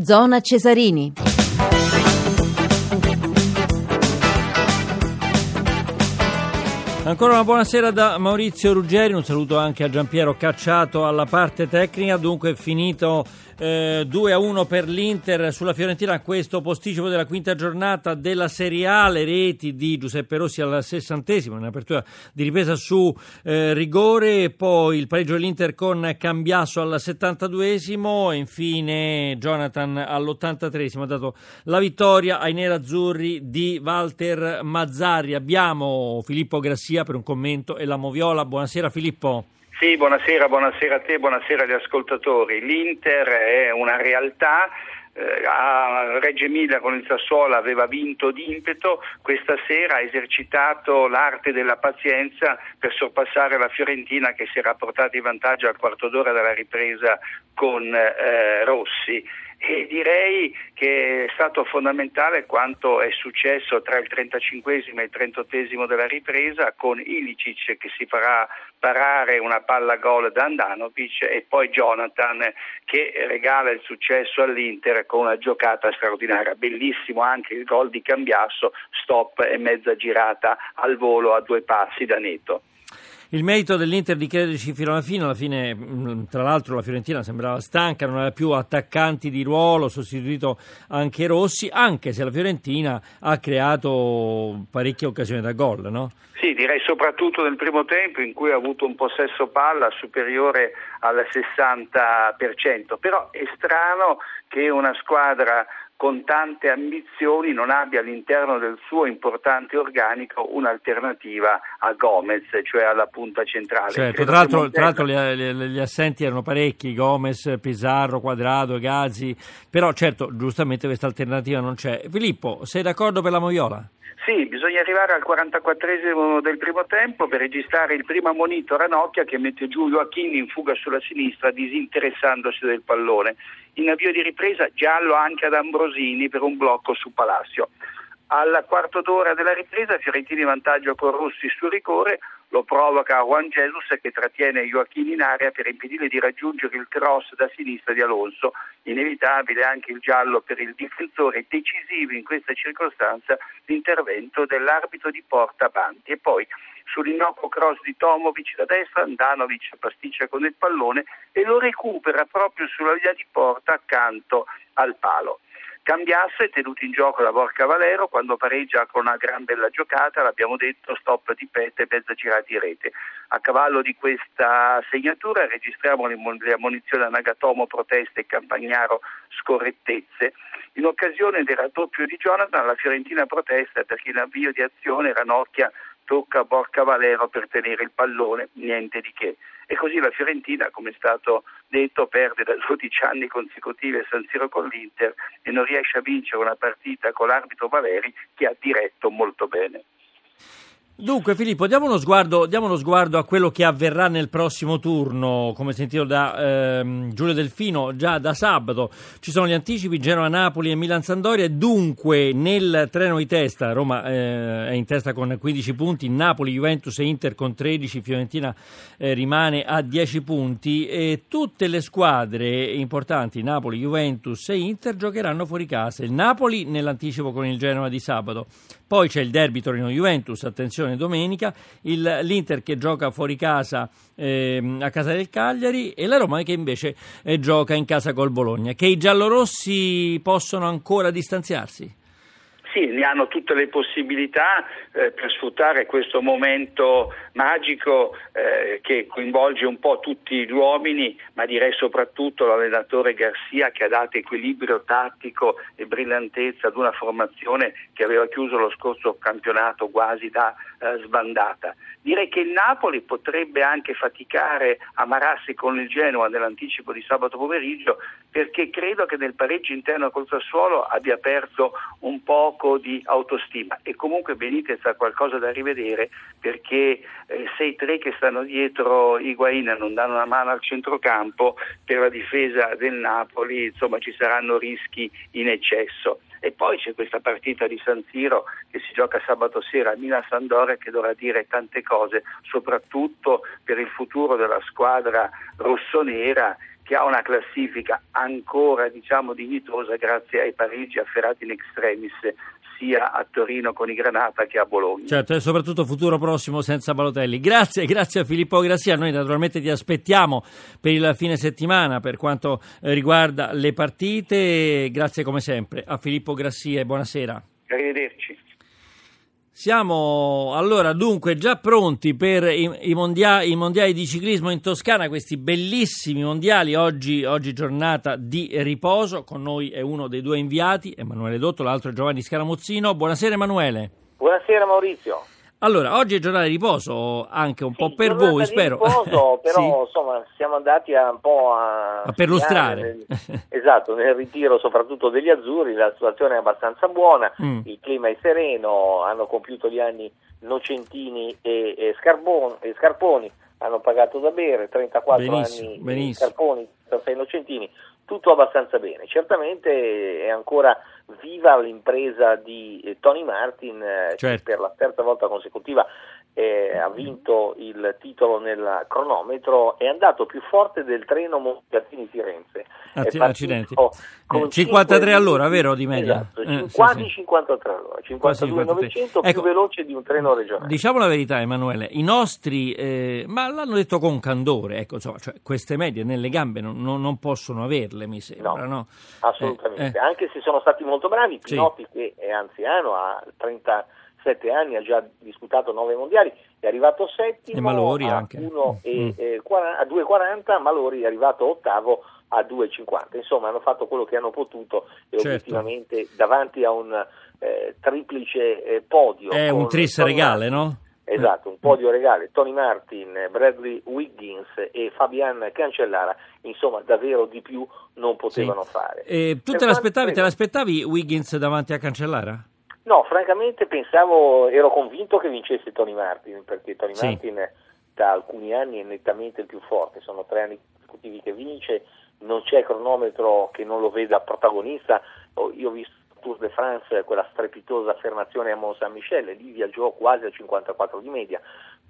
Zona Cesarini. Ancora una buonasera da Maurizio Ruggeri, un saluto anche a Giampiero Cacciato alla parte tecnica, dunque è finito eh, 2 a 1 per l'Inter sulla Fiorentina, questo posticipo della quinta giornata della Serie A, le reti di Giuseppe Rossi al sessantesimo, in apertura di ripresa su eh, rigore, poi il pareggio dell'Inter con Cambiasso al 72esimo e infine Jonathan all'83esimo ha dato la vittoria ai nerazzurri di Walter Mazzarri. Abbiamo Filippo Grassia per un commento e la Moviola. Buonasera Filippo. Sì, buonasera, buonasera a te, buonasera agli ascoltatori. L'Inter è una realtà eh, a Reggio Emilia con il Sassuolo aveva vinto d'impeto, questa sera ha esercitato l'arte della pazienza per sorpassare la Fiorentina che si era portata in vantaggio al quarto d'ora dalla ripresa con eh, Rossi e direi che è stato fondamentale quanto è successo tra il 35 e il 38 della ripresa con Ilicic che si farà parare una palla gol da Andanovic e poi Jonathan che regala il successo all'Inter con una giocata straordinaria, bellissimo anche il gol di Cambiasso, stop e mezza girata al volo a due passi da Neto. Il merito dell'Inter di crederci fino alla fine, alla fine mm, tra l'altro la Fiorentina sembrava stanca, non aveva più attaccanti di ruolo, sostituito anche Rossi, anche se la Fiorentina ha creato parecchie occasioni da gol, no? Sì, direi soprattutto nel primo tempo in cui ha avuto un possesso palla superiore al 60%, però è strano che una squadra con tante ambizioni non abbia all'interno del suo importante organico un'alternativa a Gomez, cioè alla punta centrale. Certo, tra l'altro, tra l'altro gli, assenti erano parecchi, Gomez, Pizarro, Quadrado, Gazzi, però certo, giustamente questa alternativa non c'è. Filippo, sei d'accordo per la Moviola? Sì, bisogna arrivare al 44 del primo tempo per registrare il primo monito Ranocchia che mette giù Joachim in fuga sulla sinistra disinteressandosi del pallone. In avvio di ripresa giallo anche ad Ambrosini per un blocco su Palacio. Al quarto d'ora della ripresa Fiorentini vantaggio con Rossi sul rigore, lo provoca Juan Jesus che trattiene Joachim in area per impedire di raggiungere il cross da sinistra di Alonso. Inevitabile anche il giallo per il difensore, decisivo in questa circostanza l'intervento dell'arbitro di porta avanti. E poi sull'innocuo cross di Tomovic da destra, Andanovic pasticcia con il pallone e lo recupera proprio sulla via di porta accanto al palo. Cambiasso è tenuto in gioco da Borca Valero quando pareggia con una gran bella giocata, l'abbiamo detto, stop di pette e mezza girata di rete. A cavallo di questa segnatura registriamo le ammonizioni a Nagatomo, proteste e Campagnaro scorrettezze. In occasione del raddoppio di Jonathan la Fiorentina protesta perché in avvio di azione Ranocchia tocca a Borca Valero per tenere il pallone, niente di che. E così la Fiorentina, come è stato detto, perde da 12 anni consecutivi a San Siro con l'Inter e non riesce a vincere una partita con l'arbitro Valeri che ha diretto molto bene. Dunque Filippo, diamo uno, sguardo, diamo uno, sguardo, a quello che avverrà nel prossimo turno, come sentito da ehm, Giulio Delfino già da sabato. Ci sono gli anticipi Genoa-Napoli e Milan-Sandoria dunque nel treno di testa Roma eh, è in testa con 15 punti, Napoli, Juventus e Inter con 13, Fiorentina eh, rimane a 10 punti e tutte le squadre importanti, Napoli, Juventus e Inter, giocheranno fuori casa. Il Napoli nell'anticipo con il Genoa di sabato. Poi c'è il derby Torino-Juventus, attenzione domenica, il, l'Inter che gioca fuori casa eh, a casa del Cagliari e la Roma che invece eh, gioca in casa col Bologna. Che i giallorossi possono ancora distanziarsi? Sì, ne hanno tutte le possibilità eh, per sfruttare questo momento magico eh, che coinvolge un po' tutti gli uomini, ma direi soprattutto l'allenatore Garcia che ha dato equilibrio tattico e brillantezza ad una formazione che aveva chiuso lo scorso campionato quasi da eh, sbandata. Direi che il Napoli potrebbe anche faticare a mararsi con il Genoa nell'anticipo di sabato pomeriggio perché credo che nel pareggio interno col Sassuolo abbia perso un poco di autostima e comunque Benitez ha qualcosa da rivedere perché eh, se i tre che stanno dietro Higuain non danno una mano al centrocampo per la difesa del Napoli insomma ci saranno rischi in eccesso. E poi c'è questa partita di San Siro che si gioca sabato sera a Mina Sandoria che dovrà dire tante cose, soprattutto per il futuro della squadra rossonera che ha una classifica ancora diciamo, dignitosa grazie ai pareggi afferrati in extremis sia a Torino con i Granata che a Bologna. Certo, e soprattutto futuro prossimo senza Balotelli. Grazie, grazie a Filippo Grassia. Noi naturalmente ti aspettiamo per il fine settimana per quanto eh, riguarda le partite. Grazie come sempre a Filippo Grassia e buonasera. Arrivederci. Siamo allora dunque già pronti per i, i, mondiali, i, mondiali, di ciclismo in Toscana, questi bellissimi mondiali, oggi, oggi, giornata di riposo, con noi è uno dei due inviati, Emanuele Dotto, l'altro è Giovanni Scaramuzzino. Buonasera Emanuele. Buonasera Maurizio. Allora, oggi è giornata di riposo, anche un sì, po' per voi, spero. Riposo, però sì. insomma siamo andati a, un po' a, a perlustrare. Nel, esatto, nel ritiro soprattutto degli azzurri, la situazione è abbastanza buona, mm. il clima è sereno, hanno compiuto gli anni Nocentini e, e, Scarboni, e Scarponi, hanno pagato da bere, 34 benissimo, anni benissimo. Scarponi, 36 Nocentini, tutto abbastanza bene. Certamente è ancora viva l'impresa di eh, Tony Martin eh, certo. che per la terza volta consecutiva eh, ha vinto il titolo nel cronometro, è andato più forte del treno Montegatini-Firenze. Accidenti. Eh, 53 all'ora, vero di media? Esatto, eh, quasi sì, 53 all'ora, 52,900 ecco, più veloce di un treno regionale. Diciamo la verità Emanuele, i nostri, eh, ma l'hanno detto con candore, ecco, insomma, cioè, queste medie nelle gambe non, non, possono averle, mi sembra. No, no? assolutamente, eh, anche se sono stati molto bravi, Pinotti sì. che è anziano, ha 30 sette anni, ha già disputato nove mondiali, è arrivato settimo e Malori a, anche. Uno e, mm. eh, a 2,40, Malori è arrivato ottavo a 2,50. Insomma, hanno fatto quello che hanno potuto e certo. obiettivamente davanti a un eh, triplice eh, podio. È un tris regale, no? Esatto, un podio regale, Tony Martin, Bradley Wiggins e Fabian Cancellara, insomma davvero di più non potevano sì. fare. E tu te l'aspettavi, te l'aspettavi Wiggins davanti a Cancellara? No, francamente pensavo, ero convinto che vincesse Tony Martin, perché Tony sì. Martin da alcuni anni è nettamente il più forte, sono tre anni consecutivi che vince, non c'è cronometro che non lo veda protagonista, oh, io ho visto Tour de France, quella strepitosa affermazione a Mont Saint-Michel, lì viaggiò quasi a 54 di media,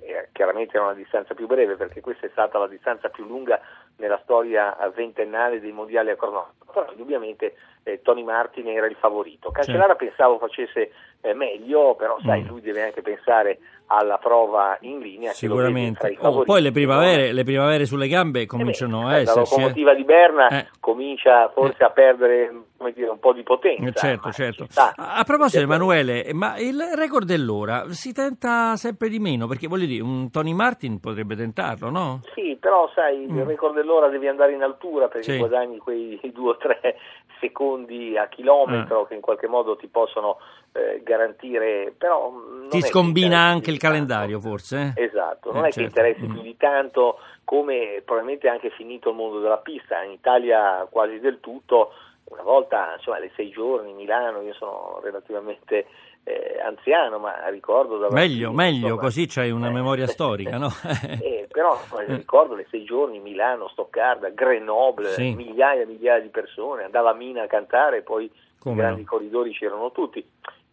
eh, chiaramente era una distanza più breve perché questa è stata la distanza più lunga nella storia ventennale dei mondiali a cronometro, però indubbiamente eh, Tony Martin era il favorito. Cancellara sì. pensavo facesse eh, meglio, però sai, mm. lui deve anche pensare alla prova in linea. Sicuramente. Oh, poi le primavere, le primavere, sulle gambe cominciano eh a esserci. La locomotiva di Berna eh. comincia forse a perdere dire, un po' di potenza. Certo, certo. A, proposito, Emanuele, ma il record dell'ora si tenta sempre di meno, perché voglio dire, un Tony Martin potrebbe tentarlo, no? Sì, però sai, mm. il record dell'ora devi andare in altura perché sì. guadagni quei due o tre secondi a chilometro ah. che in qualche modo ti possono eh, garantire, però ti scombina anche il calendario forse? Eh? Esatto, non eh, è certo. che interessi mm. più di tanto come probabilmente è anche finito il mondo della pista, in Italia quasi del tutto, una volta insomma le sei giorni, Milano, io sono relativamente eh, anziano, ma ricordo da Meglio, meglio, insomma, così c'hai una memoria storica, no? eh, però ricordo le sei giorni, Milano, Stoccarda, Grenoble, sì. migliaia e migliaia di persone, andava a Mina a cantare e poi i grandi no? corridori c'erano tutti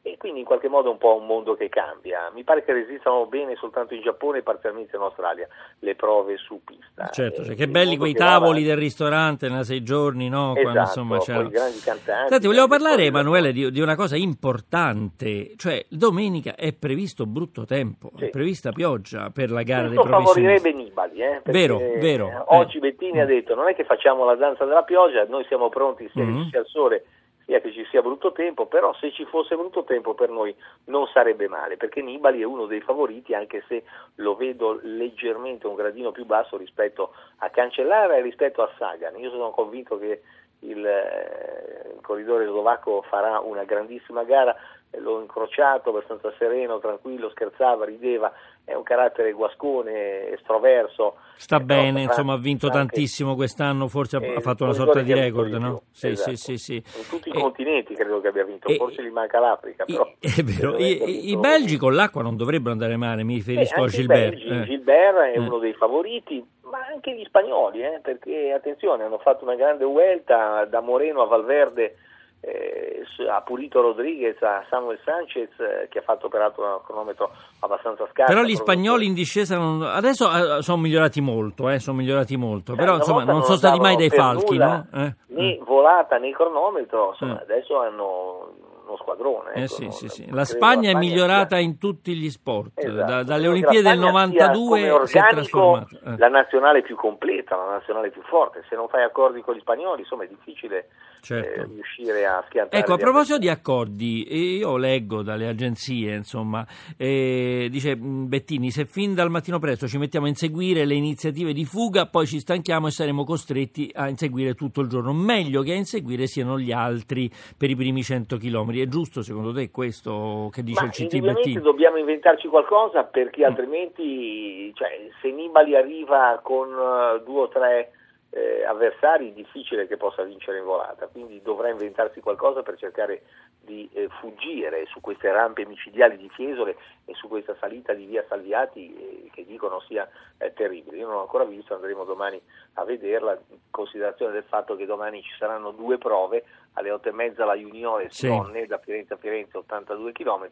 e quindi in qualche modo è un po' un mondo che cambia. Mi pare che resistano bene soltanto in Giappone e parzialmente in Australia le prove su pista. Certo, eh, cioè, che belli quei tavoli del ristorante nei sei giorni, no? Esatto, Quando, insomma, c'erano... i grandi cantanti. Senti, volevo parlare, Emanuele, di, di, una cosa importante, cioè domenica è previsto brutto tempo, sì. è prevista pioggia per la gara Questo dei professionisti. favorirebbe Nibali, eh, vero, vero. Oggi eh. Bettini mm. ha detto non è che facciamo la danza della pioggia, noi siamo pronti sia Mm. il sole sia che ci sia brutto tempo, però se ci fosse brutto tempo per noi non sarebbe male, perché Nibali è uno dei favoriti, anche se lo vedo leggermente un gradino più basso rispetto a Cancellara e rispetto a Sagan. Io sono convinto che il, eh, il corridore slovacco farà una grandissima gara, l'ho incrociato abbastanza sereno, tranquillo, scherzava, rideva, è un carattere guascone, estroverso. Sta bene, insomma ha vinto anche, tantissimo quest'anno, forse eh, ha fatto una sorta di record, no? Sì, esatto. sì, sì, sì. In tutti i continenti credo che abbia vinto, forse gli manca l'Africa. Però è vero, I, i, belgi con l'acqua non dovrebbero andare male, mi riferisco eh, a Gilbert. Belgi, Gilbert è uno dei favoriti, ma anche gli spagnoli, eh, perché attenzione, hanno fatto una grande vuelta da Moreno a Valverde eh, ha pulito Rodriguez, a Samuel Sanchez eh, che ha fatto peraltro un cronometro abbastanza scarso. Però gli spagnoli in discesa non... adesso eh, sono migliorati molto, eh, sono migliorati molto, però insomma non sono stati mai dei falchi, nulla, no? Eh. Né volata né cronometro, insomma adesso hanno uno squadrone. Eh ecco, sì, sì, sì. La Spagna è migliorata in tutti gli sport, esatto. da, dalle Olimpiadi del 92 si è trasformata. Eh. La nazionale più completa, la nazionale più forte, se non fai accordi con gli spagnoli insomma è difficile certo. eh, riuscire a schiantare. Ecco, a proposito di accordi, io leggo dalle agenzie, insomma, eh, dice Bettini, se fin dal mattino presto ci mettiamo a inseguire le iniziative di fuga, poi ci stanchiamo e saremo costretti a inseguire tutto il giorno. Meglio che a inseguire siano gli altri per i primi 100 km. È giusto secondo te questo che dice Ma il CT Bettini? dobbiamo inventarci qualcosa perché altrimenti, cioè, se Nibali arriva con uh, due o tre eh, avversari difficile che possa vincere in volata, quindi dovrà inventarsi qualcosa per cercare di eh, fuggire su queste rampe micidiali di Fiesole e su questa salita di via Salviati eh, che dicono sia eh, terribile. Io non l'ho ancora visto, andremo domani a vederla, in considerazione del fatto che domani ci saranno due prove, alle otto e mezza la Juniore sì. Donne da Firenze a Firenze 82 km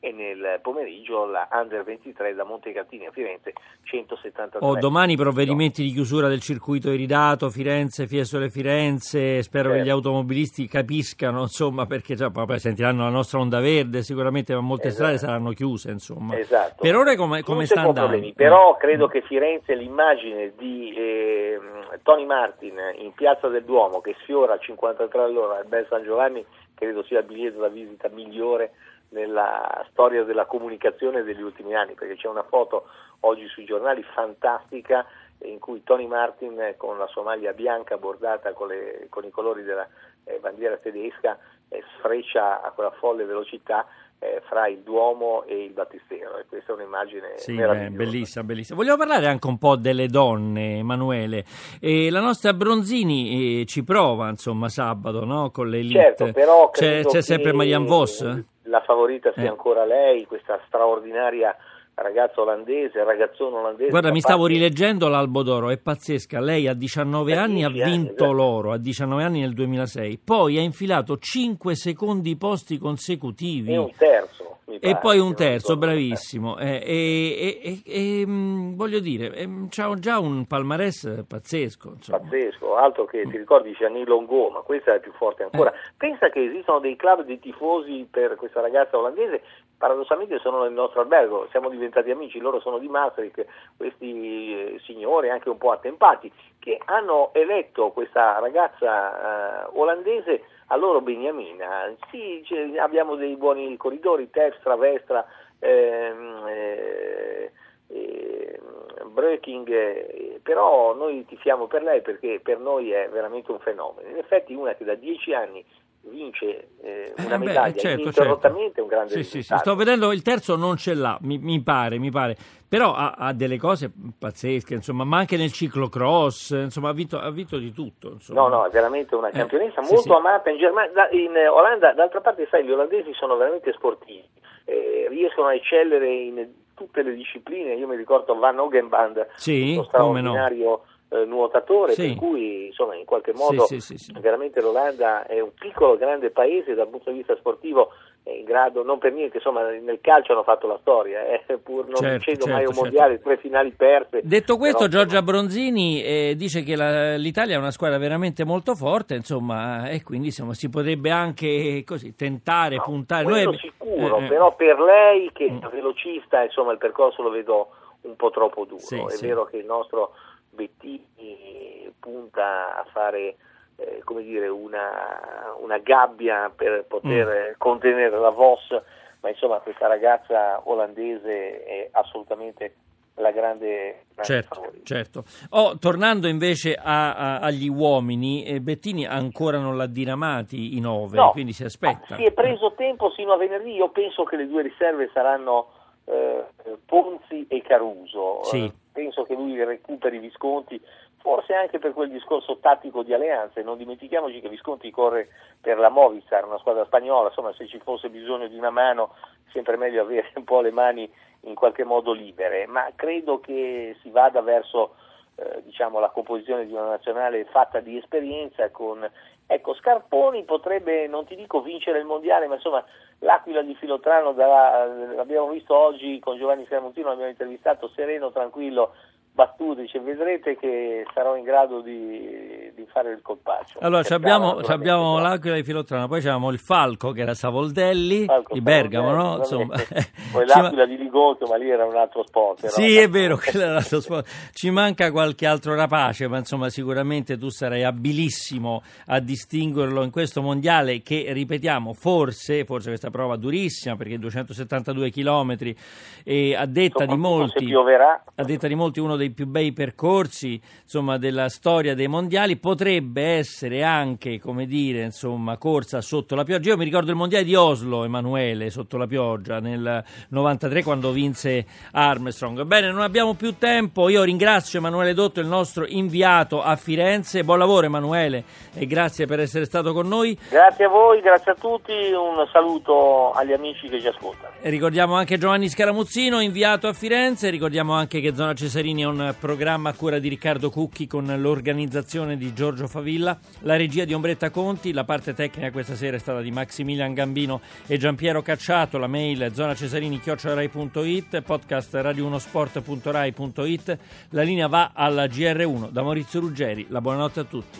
e nel pomeriggio la Under 23 da Montecatini a Firenze 173 oh, domani provvedimenti di chiusura del circuito iridato Firenze, Fiesole Firenze spero certo. che gli automobilisti capiscano insomma perché già poi sentiranno la nostra onda verde sicuramente ma molte esatto. strade saranno chiuse insomma esatto. per ora come, come sta andando? Problemi. però credo che Firenze l'immagine di eh, Tony Martin in Piazza del Duomo che sfiora a 53 all'ora al Bel San Giovanni credo sia il biglietto da visita migliore nella storia della comunicazione degli ultimi anni, perché c'è una foto oggi sui giornali fantastica in cui Tony Martin con la sua maglia bianca bordata con, le, con i colori della eh, bandiera tedesca eh, sfreccia a quella folle velocità eh, fra il Duomo e il Battistero e questa è un'immagine sì, beh, bellissima, bellissima. Vogliamo parlare anche un po' delle donne, Emanuele. E la nostra Bronzini eh, ci prova, insomma, sabato, no? Con le elite. Certo, però c'è, c'è sempre Marianne Vos? La favorita sia eh. ancora lei, questa straordinaria ragazza olandese, ragazzone olandese. Guarda, mi stavo rileggendo l'Albo d'Oro, è pazzesca. Lei a 19 anni ha vinto anni, l'oro, a 19 anni nel 2006. Poi ha infilato 5 secondi posti consecutivi. E un terzo. E poi un terzo, bravissimo. Eh, e, e, e, e, voglio dire, c'ha già un palmarès pazzesco. Insomma. Pazzesco, altro che ti ricordi Gianni Longo, ma questa è più forte ancora. Eh. Pensa che esistono dei club di tifosi per questa ragazza olandese paradossalmente sono nel nostro albergo, siamo diventati amici, loro sono di Maastricht, questi eh, signori anche un po' attempati, che hanno eletto questa ragazza eh, olandese a loro beniamina. Sì, abbiamo dei buoni corridori, Terpstra, Vestra, ehm, eh, eh, Breaking, però noi tifiamo per lei perché per noi è veramente un fenomeno. In effetti una che da dieci anni vince eh, una eh, medaglia. beh, certo, ininterrottamente certo. un grande sì, sì, sì, sto vedendo il terzo non ce l'ha mi, mi pare, mi pare. Però ha, ha, delle cose pazzesche insomma ma anche nel ciclocross insomma ha vinto, ha vinto di tutto insomma. no no è veramente una eh, campionessa eh, molto amata in Germania in Olanda d'altra parte sai gli olandesi sono veramente sportivi eh, riescono a eccellere in tutte le discipline io mi ricordo Van Hogenband sì, straordinario no eh, nuotatore, sì. per cui insomma in qualche modo sì, sì, veramente l'Olanda è un piccolo grande paese dal punto di vista sportivo in grado, non per niente, insomma nel calcio hanno fatto la storia, eh, pur non certo, vincendo certo, mai un certo. mondiale, tre finali perse. Detto questo, però, Giorgia Bronzini eh, dice che la, l'Italia è una squadra veramente molto forte, insomma, e quindi insomma, si potrebbe anche così tentare, no, puntare. Noi, sicuro, eh, però per lei che è velocista, insomma il percorso lo vedo un po' troppo duro. è vero che il nostro Bettini punta a fare eh, come dire, una, una, gabbia per poter mm. contenere la VOS, ma insomma questa ragazza olandese è assolutamente la grande, grande certo, certo. Oh, tornando invece a, a, agli uomini, eh, Bettini ancora non l'ha diramati in ove, no, quindi si aspetta. Si è preso tempo sino a venerdì, io penso che le due riserve saranno eh, Ponzi e Caruso. Sì. Eh, penso che lui recuperi Visconti, forse anche per quel discorso tattico di alleanze. Non dimentichiamoci che Visconti corre per la Movistar, una squadra spagnola, insomma se ci fosse bisogno di una mano sempre meglio avere un po' le mani in qualche modo libere, ma credo che si vada verso eh, diciamo, la composizione di una nazionale fatta di esperienza con Ecco, Scarponi potrebbe, non ti dico vincere il mondiale, ma insomma l'Aquila di Filotrano, darà, l'abbiamo visto oggi con Giovanni Scaramuntino, l'abbiamo intervistato sereno, tranquillo, battuto, dice vedrete che sarò in grado di, di fare il colpaccio. Allora abbiamo, abbiamo l'Aquila di Filotrano, poi abbiamo il Falco che era Savoldelli Falco, di Bergamo, no? Insomma, poi l'Aquila di Ligoto, ma lì era un altro sport. Sì, è vero, quello era un altro sport. Ci manca qualche altro rapace, ma insomma sicuramente tu sarai abilissimo a distinguerlo in questo mondiale che, ripetiamo, forse, forse questa prova durissima perché 272 chilometri e a detta di molti, a detta di molti uno dei più bei percorsi insomma, della storia dei mondiali, potrebbe essere anche, come dire, insomma, corsa sotto la pioggia. Io mi ricordo il mondiale di Oslo, Emanuele, sotto la pioggia, nel 93 quando vinse Armstrong. Bene, non abbiamo più tempo, io ringrazio Emanuele Dotto, il nostro inviato a Firenze. Buon lavoro Emanuele e grazie per essere stato con noi. Grazie a voi, grazie a tutti, un saluto agli amici che ci ascoltano. E ricordiamo anche Giovanni Scaramuzzino, inviato a Firenze, ricordiamo anche che Zona Cesarini è un programma a cura di Riccardo Cucchi con l'organizzazione di Giorgio Favilla, la regia di Ombretta Conti, la parte tecnica questa sera è stata di Maximilian Gambino e Giampiero Cacciato, la mail zonacesarini.it, podcast radio1sport.rai.it, la linea va alla GR1 da Maurizio Ruggeri, la buonanotte a tutti.